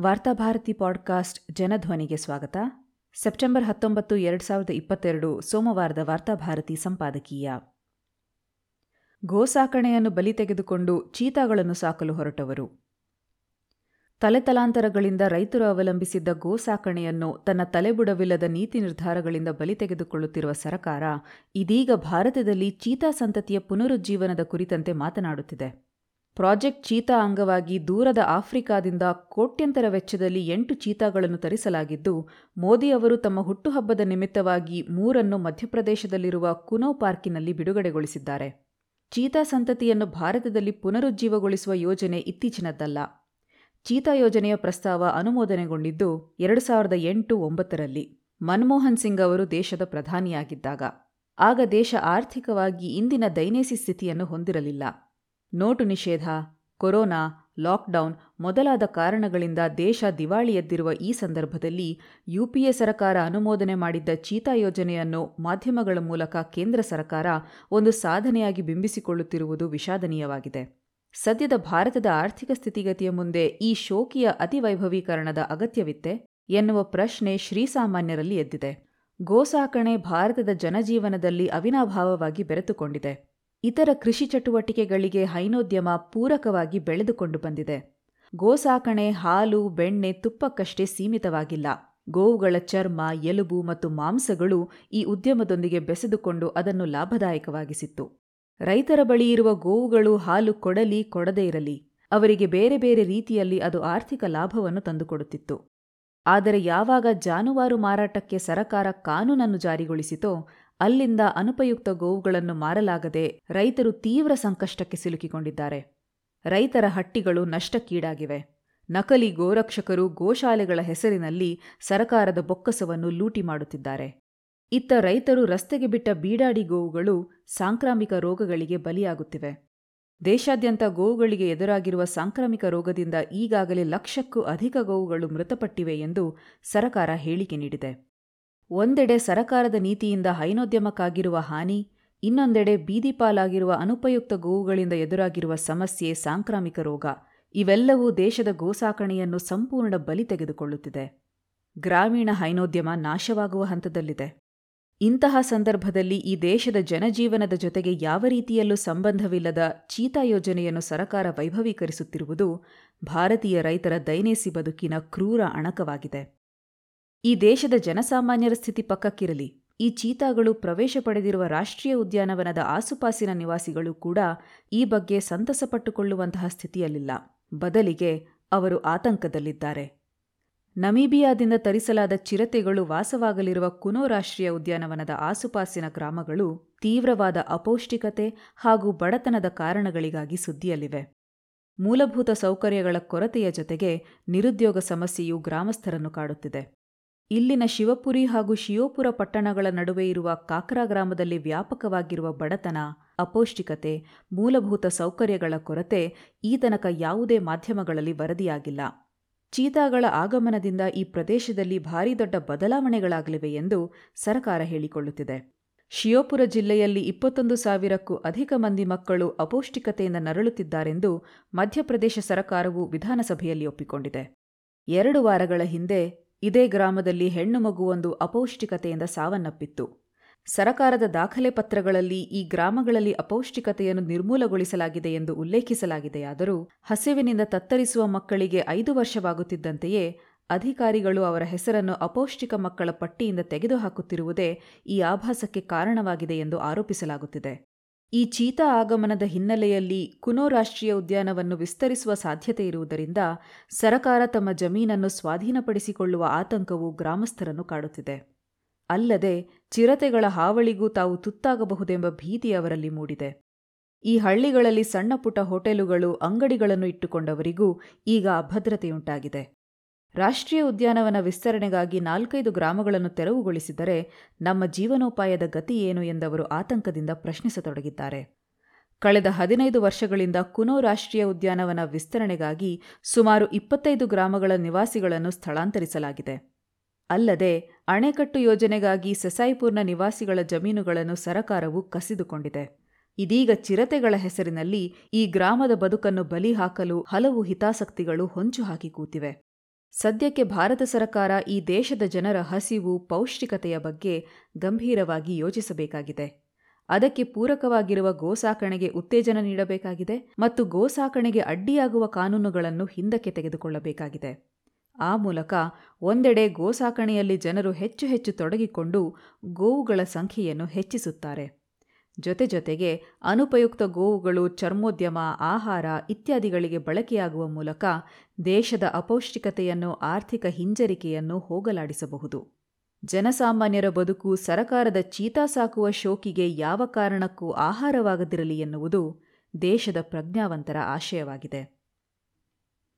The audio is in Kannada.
ವಾರ್ತಾಭಾರತಿ ಪಾಡ್ಕಾಸ್ಟ್ ಜನಧ್ವನಿಗೆ ಸ್ವಾಗತ. ಸೆಪ್ಟೆಂಬರ್ ಹತ್ತೊಂಬತ್ತು, ಎರಡ್ ಸಾವಿರದ ಇಪ್ಪತ್ತೆರಡು ಸೋಮವಾರದ ವಾರ್ತಾಭಾರತಿ ಸಂಪಾದಕೀಯ. ಗೋಸಾಕಣೆಯನ್ನು ಬಲಿ ತೆಗೆದುಕೊಂಡು ಚೀತಾಗಳನ್ನು ಸಾಕಲು ಹೊರಟವರು. ತಲೆತಲಾಂತರಗಳಿಂದ ರೈತರು ಅವಲಂಬಿಸಿದ್ದ ಗೋಸಾಕಣೆಯನ್ನು ತನ್ನ ತಲೆಬುಡವಿಲ್ಲದ ನೀತಿ ನಿರ್ಧಾರಗಳಿಂದ ಬಲಿ ತೆಗೆದುಕೊಳ್ಳುತ್ತಿರುವ ಸರಕಾರ ಇದೀಗ ಭಾರತದಲ್ಲಿ ಚೀತಾ ಸಂತತಿಯ ಪುನರುಜ್ಜೀವನದ ಕುರಿತಂತೆ ಮಾತನಾಡುತ್ತಿದೆ. ಪ್ರಾಜೆಕ್ಟ್ ಚೀತಾ ಅಂಗವಾಗಿ ದೂರದ ಆಫ್ರಿಕಾದಿಂದ ಕೋಟ್ಯಂತರ ವೆಚ್ಚದಲ್ಲಿ ಎಂಟು ಚೀತಾಗಳನ್ನು ತರಿಸಲಾಗಿದ್ದು, ಮೋದಿ ಅವರು ತಮ್ಮ ಹುಟ್ಟುಹಬ್ಬದ ನಿಮಿತ್ತವಾಗಿ ಮೂರನ್ನು ಮಧ್ಯಪ್ರದೇಶದಲ್ಲಿರುವ ಕುನೋ ಪಾರ್ಕಿನಲ್ಲಿ ಬಿಡುಗಡೆಗೊಳಿಸಿದ್ದಾರೆ. ಚೀತಾ ಸಂತತಿಯನ್ನು ಭಾರತದಲ್ಲಿ ಪುನರುಜ್ಜೀವಗೊಳಿಸುವ ಯೋಜನೆ ಇತ್ತೀಚಿನದ್ದಲ್ಲ. ಚೀತಾ ಯೋಜನೆಯ ಪ್ರಸ್ತಾವ ಅನುಮೋದನೆಗೊಂಡಿದ್ದು, ಎರಡು ಸಾವಿರದ ಎಂಟು ಒಂಬತ್ತರಲ್ಲಿ ಮನಮೋಹನ್ ಸಿಂಗ್ ಅವರು ದೇಶದ ಪ್ರಧಾನಿಯಾಗಿದ್ದಾಗ. ಆಗ ದೇಶ ಆರ್ಥಿಕವಾಗಿ ಇಂದಿನ ದೈನೇಸಿ ಸ್ಥಿತಿಯನ್ನು ಹೊಂದಿರಲಿಲ್ಲ. ನೋಟು ನಿಷೇಧ, ಕೊರೋನಾ, ಲಾಕ್ಡೌನ್ ಮೊದಲಾದ ಕಾರಣಗಳಿಂದ ದೇಶ ದಿವಾಳಿ ಎದ್ದಿರುವ ಈ ಸಂದರ್ಭದಲ್ಲಿ ಯುಪಿಎ ಸರ್ಕಾರ ಅನುಮೋದನೆ ಮಾಡಿದ್ದ ಚೀತಾ ಯೋಜನೆಯನ್ನು ಮಾಧ್ಯಮಗಳ ಮೂಲಕ ಕೇಂದ್ರ ಸರ್ಕಾರ ಒಂದು ಸಾಧನೆಯಾಗಿ ಬಿಂಬಿಸಿಕೊಳ್ಳುತ್ತಿರುವುದು ವಿಷಾದನೀಯವಾಗಿದೆ. ಸದ್ಯದ ಭಾರತದ ಆರ್ಥಿಕ ಸ್ಥಿತಿಗತಿಯ ಮುಂದೆ ಈ ಶೋಕಿಯ ಅತಿವೈಭವೀಕರಣದ ಅಗತ್ಯವಿತ್ತೆ ಎನ್ನುವ ಪ್ರಶ್ನೆ ಶ್ರೀಸಾಮಾನ್ಯರಲ್ಲಿ ಎದ್ದಿದೆ. ಗೋಸಾಕಣೆ ಭಾರತದ ಜನಜೀವನದಲ್ಲಿ ಅವಿನಾಭಾವವಾಗಿ ಬೆರೆತುಕೊಂಡಿದೆ. ಇತರ ಕೃಷಿ ಚಟುವಟಿಕೆಗಳಿಗೆ ಹೈನೋದ್ಯಮ ಪೂರಕವಾಗಿ ಬೆಳೆದುಕೊಂಡು ಬಂದಿದೆ. ಗೋಸಾಕಣೆ, ಹಾಲು, ಬೆಣ್ಣೆ ತುಪ್ಪಕ್ಕಷ್ಟೇ ಸೀಮಿತವಾಗಿಲ್ಲ. ಗೋವುಗಳ ಚರ್ಮ, ಎಲುಬು ಮತ್ತು ಮಾಂಸಗಳು ಈ ಉದ್ಯಮದೊಂದಿಗೆ ಬೆಸೆದುಕೊಂಡು ಅದನ್ನು ಲಾಭದಾಯಕವಾಗಿಸಿತ್ತು. ರೈತರ ಬಳಿ ಇರುವ ಗೋವುಗಳು ಹಾಲು ಕೊಡಲಿ ಕೊಡದೇ ಇರಲಿ, ಅವರಿಗೆ ಬೇರೆ ಬೇರೆ ರೀತಿಯಲ್ಲಿ ಅದು ಆರ್ಥಿಕ ಲಾಭವನ್ನು ತಂದುಕೊಡುತ್ತಿತ್ತು. ಆದರೆ ಯಾವಾಗ ಜಾನುವಾರು ಮಾರಾಟಕ್ಕೆ ಸರಕಾರ ಕಾನೂನನ್ನು ಜಾರಿಗೊಳಿಸಿತೋ ಅಲ್ಲಿಂದ ಅನುಪಯುಕ್ತ ಗೋವುಗಳನ್ನು ಮಾರಲಾಗದೆ ರೈತರು ತೀವ್ರ ಸಂಕಷ್ಟಕ್ಕೆ ಸಿಲುಕಿಕೊಂಡಿದ್ದಾರೆ. ರೈತರ ಹಟ್ಟಿಗಳು ನಷ್ಟಕ್ಕೀಡಾಗಿವೆ. ನಕಲಿ ಗೋರಕ್ಷಕರು ಗೋಶಾಲೆಗಳ ಹೆಸರಿನಲ್ಲಿ ಸರಕಾರದ ಬೊಕ್ಕಸವನ್ನು ಲೂಟಿ ಮಾಡುತ್ತಿದ್ದಾರೆ. ಇತ್ತ ರೈತರು ರಸ್ತೆಗೆ ಬಿಟ್ಟ ಬೀಡಾಡಿ ಗೋವುಗಳು ಸಾಂಕ್ರಾಮಿಕ ರೋಗಗಳಿಗೆ ಬಲಿಯಾಗುತ್ತಿವೆ. ದೇಶಾದ್ಯಂತ ಗೋವುಗಳಿಗೆ ಎದುರಾಗಿರುವ ಸಾಂಕ್ರಾಮಿಕ ರೋಗದಿಂದ ಈಗಾಗಲೇ ಲಕ್ಷಕ್ಕೂ ಅಧಿಕ ಗೋವುಗಳು ಮೃತಪಟ್ಟಿವೆ ಎಂದು ಸರಕಾರ ಹೇಳಿಕೆ ನೀಡಿದೆ. ಒಂದೆಡೆ ಸರಕಾರದ ನೀತಿಯಿಂದ ಹೈನೋದ್ಯಮಕ್ಕಾಗಿರುವ ಹಾನಿ, ಇನ್ನೊಂದೆಡೆ ಬೀದಿಪಾಲಾಗಿರುವ ಅನುಪಯುಕ್ತ ಗೋವುಗಳಿಂದ ಎದುರಾಗಿರುವ ಸಮಸ್ಯೆ, ಸಾಂಕ್ರಾಮಿಕ ರೋಗ, ಇವೆಲ್ಲವೂ ದೇಶದ ಗೋಸಾಕಣೆಯನ್ನು ಸಂಪೂರ್ಣ ಬಲಿ ತೆಗೆದುಕೊಳ್ಳುತ್ತಿದೆ. ಗ್ರಾಮೀಣ ಹೈನೋದ್ಯಮ ನಾಶವಾಗುವ ಹಂತದಲ್ಲಿದೆ. ಇಂತಹ ಸಂದರ್ಭದಲ್ಲಿ ಈ ದೇಶದ ಜನಜೀವನದ ಜೊತೆಗೆ ಯಾವ ರೀತಿಯಲ್ಲೂ ಸಂಬಂಧವಿಲ್ಲದ ಚೀತಾ ಯೋಜನೆಯನ್ನು ಸರಕಾರ ವೈಭವೀಕರಿಸುತ್ತಿರುವುದು ಭಾರತೀಯ ರೈತರ ದೈನೇಸಿ ಬದುಕಿನ ಕ್ರೂರ ಅಣಕವಾಗಿದೆ. ಈ ದೇಶದ ಜನಸಾಮಾನ್ಯರ ಸ್ಥಿತಿ ಪಕ್ಕಕ್ಕಿರಲಿ. ಈ ಚೀತಾಗಳು ಪ್ರವೇಶ ಪಡೆದಿರುವ ರಾಷ್ಟ್ರೀಯ ಉದ್ಯಾನವನದ ಆಸುಪಾಸಿನ ನಿವಾಸಿಗಳು ಕೂಡ ಈ ಬಗ್ಗೆ ಸಂತಸಪಟ್ಟುಕೊಳ್ಳುವಂತಹ ಸ್ಥಿತಿಯಲ್ಲಿಲ್ಲ. ಬದಲಿಗೆ ಅವರು ಆತಂಕದಲ್ಲಿದ್ದಾರೆ. ನಮೀಬಿಯಾದಿಂದ ತರಿಸಲಾದ ಚಿರತೆಗಳು ವಾಸವಾಗಲಿರುವ ಕುನೋ ರಾಷ್ಟ್ರೀಯ ಉದ್ಯಾನವನದ ಆಸುಪಾಸಿನ ಗ್ರಾಮಗಳು ತೀವ್ರವಾದ ಅಪೌಷ್ಟಿಕತೆ ಹಾಗೂ ಬಡತನದ ಕಾರಣಗಳಿಗಾಗಿ ಸುದ್ದಿಯಲ್ಲಿವೆ. ಮೂಲಭೂತ ಸೌಕರ್ಯಗಳ ಕೊರತೆಯ ಜೊತೆಗೆ ನಿರುದ್ಯೋಗ ಸಮಸ್ಯೆಯು ಗ್ರಾಮಸ್ಥರನ್ನು ಕಾಡುತ್ತಿದೆ. ಇಲ್ಲಿನ ಶಿವಪುರಿ ಹಾಗೂ ಶಿಯೋಪುರ ಪಟ್ಟಣಗಳ ನಡುವೆ ಇರುವ ಕಾಕ್ರಾ ಗ್ರಾಮದಲ್ಲಿ ವ್ಯಾಪಕವಾಗಿರುವ ಬಡತನ, ಅಪೌಷ್ಟಿಕತೆ, ಮೂಲಭೂತ ಸೌಕರ್ಯಗಳ ಕೊರತೆ ಈ ತನಕ ಯಾವುದೇ ಮಾಧ್ಯಮಗಳಲ್ಲಿ ವರದಿಯಾಗಿಲ್ಲ. ಚೀತಾಗಳ ಆಗಮನದಿಂದ ಈ ಪ್ರದೇಶದಲ್ಲಿ ಭಾರೀ ದೊಡ್ಡ ಬದಲಾವಣೆಗಳಾಗಲಿವೆ ಎಂದು ಸರ್ಕಾರ ಹೇಳಿಕೊಳ್ಳುತ್ತಿದೆ. ಶಿಯೋಪುರ ಜಿಲ್ಲೆಯಲ್ಲಿ ಇಪ್ಪತ್ತೊಂದು ಸಾವಿರಕ್ಕೂ ಅಧಿಕ ಮಂದಿ ಮಕ್ಕಳು ಅಪೌಷ್ಟಿಕತೆಯಿಂದ ನರಳುತ್ತಿದ್ದಾರೆಂದು ಮಧ್ಯಪ್ರದೇಶ ಸರ್ಕಾರವು ವಿಧಾನಸಭೆಯಲ್ಲಿ ಒಪ್ಪಿಕೊಂಡಿದೆ. ಎರಡು ವಾರಗಳ ಹಿಂದೆ ಇದೇ ಗ್ರಾಮದಲ್ಲಿ ಹೆಣ್ಣು ಮಗುವೊಂದು ಅಪೌಷ್ಟಿಕತೆಯಿಂದ ಸಾವನ್ನಪ್ಪಿತ್ತು. ಸರಕಾರದ ದಾಖಲೆ ಪತ್ರಗಳಲ್ಲಿ ಈ ಗ್ರಾಮಗಳಲ್ಲಿ ಅಪೌಷ್ಟಿಕತೆಯನ್ನು ನಿರ್ಮೂಲಗೊಳಿಸಲಾಗಿದೆ ಎಂದು ಉಲ್ಲೇಖಿಸಲಾಗಿದೆಯಾದರೂ ಹಸಿವಿನಿಂದ ತತ್ತರಿಸುವ ಮಕ್ಕಳಿಗೆ ಐದು ವರ್ಷವಾಗುತ್ತಿದ್ದಂತೆಯೇ ಅಧಿಕಾರಿಗಳು ಅವರ ಹೆಸರನ್ನು ಅಪೌಷ್ಟಿಕ ಮಕ್ಕಳ ಪಟ್ಟಿಯಿಂದ ತೆಗೆದುಹಾಕುತ್ತಿರುವುದೇ ಈ ಆಭಾಸಕ್ಕೆ ಕಾರಣವಾಗಿದೆ ಎಂದು ಆರೋಪಿಸಲಾಗುತ್ತಿದೆ. ಈ ಚೀತಾ ಆಗಮನದ ಹಿನ್ನೆಲೆಯಲ್ಲಿ ಕುನೋ ರಾಷ್ಟ್ರೀಯ ಉದ್ಯಾನವನ್ನು ವಿಸ್ತರಿಸುವ ಸಾಧ್ಯತೆ ಇರುವುದರಿಂದ ಸರಕಾರ ತಮ್ಮ ಜಮೀನನ್ನು ಸ್ವಾಧೀನಪಡಿಸಿಕೊಳ್ಳುವ ಆತಂಕವು ಗ್ರಾಮಸ್ಥರನ್ನು ಕಾಡುತ್ತಿದೆ. ಅಲ್ಲದೆ ಚಿರತೆಗಳ ಹಾವಳಿಗೂ ತಾವು ತುತ್ತಾಗಬಹುದೆಂಬ ಭೀತಿ ಅವರಲ್ಲಿ ಮೂಡಿದೆ. ಈ ಹಳ್ಳಿಗಳಲ್ಲಿ ಸಣ್ಣಪುಟ್ಟ ಹೋಟೆಲುಗಳು ಅಂಗಡಿಗಳನ್ನು ಇಟ್ಟುಕೊಂಡವರಿಗೂ ಈಗ ಅಭದ್ರತೆಯುಂಟಾಗಿದೆ. ರಾಷ್ಟ್ರೀಯ ಉದ್ಯಾನವನ ವಿಸ್ತರಣೆಗಾಗಿ ನಾಲ್ಕೈದು ಗ್ರಾಮಗಳನ್ನು ತೆರವುಗೊಳಿಸಿದರೆ ನಮ್ಮ ಜೀವನೋಪಾಯದ ಗತಿ ಏನು ಎಂದವರು ಆತಂಕದಿಂದ ಪ್ರಶ್ನಿಸತೊಡಗಿದ್ದಾರೆ. ಕಳೆದ ಹದಿನೈದು ವರ್ಷಗಳಿಂದ ಕುನೋ ರಾಷ್ಟ್ರೀಯ ಉದ್ಯಾನವನ ವಿಸ್ತರಣೆಗಾಗಿ ಸುಮಾರು ಇಪ್ಪತ್ತೈದು ಗ್ರಾಮಗಳ ನಿವಾಸಿಗಳನ್ನು ಸ್ಥಳಾಂತರಿಸಲಾಗಿದೆ. ಅಲ್ಲದೆ, ಅಣೆಕಟ್ಟು ಯೋಜನೆಗಾಗಿ ಸೆಸಾಯಿಪುರ್ನ ನಿವಾಸಿಗಳ ಜಮೀನುಗಳನ್ನು ಸರಕಾರವು ಕಸಿದುಕೊಂಡಿದೆ. ಇದೀಗ ಚಿರತೆಗಳ ಹೆಸರಿನಲ್ಲಿ ಈ ಗ್ರಾಮದ ಬದುಕನ್ನು ಬಲಿ ಹಾಕಲು ಹಲವು ಹಿತಾಸಕ್ತಿಗಳು ಹೊಂಚು ಹಾಕಿ ಕೂತಿವೆ. ಸದ್ಯಕ್ಕೆ ಭಾರತ ಸರಕಾರ ಈ ದೇಶದ ಜನರ ಹಸಿವು, ಪೌಷ್ಟಿಕತೆಯ ಬಗ್ಗೆ ಗಂಭೀರವಾಗಿ ಯೋಚಿಸಬೇಕಾಗಿದೆ. ಅದಕ್ಕೆ ಪೂರಕವಾಗಿರುವ ಗೋಸಾಕಣೆಗೆ ಉತ್ತೇಜನ ನೀಡಬೇಕಾಗಿದೆ ಮತ್ತು ಗೋಸಾಕಣೆಗೆ ಅಡ್ಡಿಯಾಗುವ ಕಾನೂನುಗಳನ್ನು ಹಿಂದಕ್ಕೆ ತೆಗೆದುಕೊಳ್ಳಬೇಕಾಗಿದೆ. ಆ ಮೂಲಕ ಒಂದೆಡೆ ಗೋಸಾಕಣೆಯಲ್ಲಿ ಜನರು ಹೆಚ್ಚು ಹೆಚ್ಚು ತೊಡಗಿಕೊಂಡು ಗೋವುಗಳ ಸಂಖ್ಯೆಯನ್ನು ಹೆಚ್ಚಿಸುತ್ತಾರೆ. ಜೊತೆ ಜೊತೆಗೆ ಅನುಪಯುಕ್ತ ಗೋವುಗಳು, ಚರ್ಮೋದ್ಯಮ, ಆಹಾರ ಇತ್ಯಾದಿಗಳಿಗೆ ಬಳಕೆಯಾಗುವ ಮೂಲಕ ದೇಶದ ಅಪೌಷ್ಟಿಕತೆಯನ್ನು, ಆರ್ಥಿಕ ಹಿಂಜರಿಕೆಯನ್ನು ಹೋಗಲಾಡಿಸಬಹುದು. ಜನಸಾಮಾನ್ಯರ ಬದುಕು ಸರಕಾರದ ಚೀತಾ ಸಾಕುವ ಶೋಕಿಗೆ ಯಾವ ಕಾರಣಕ್ಕೂ ಆಹಾರವಾಗದಿರಲಿ ಎನ್ನುವುದು ದೇಶದ ಪ್ರಜ್ಞಾವಂತರ ಆಶಯವಾಗಿದೆ.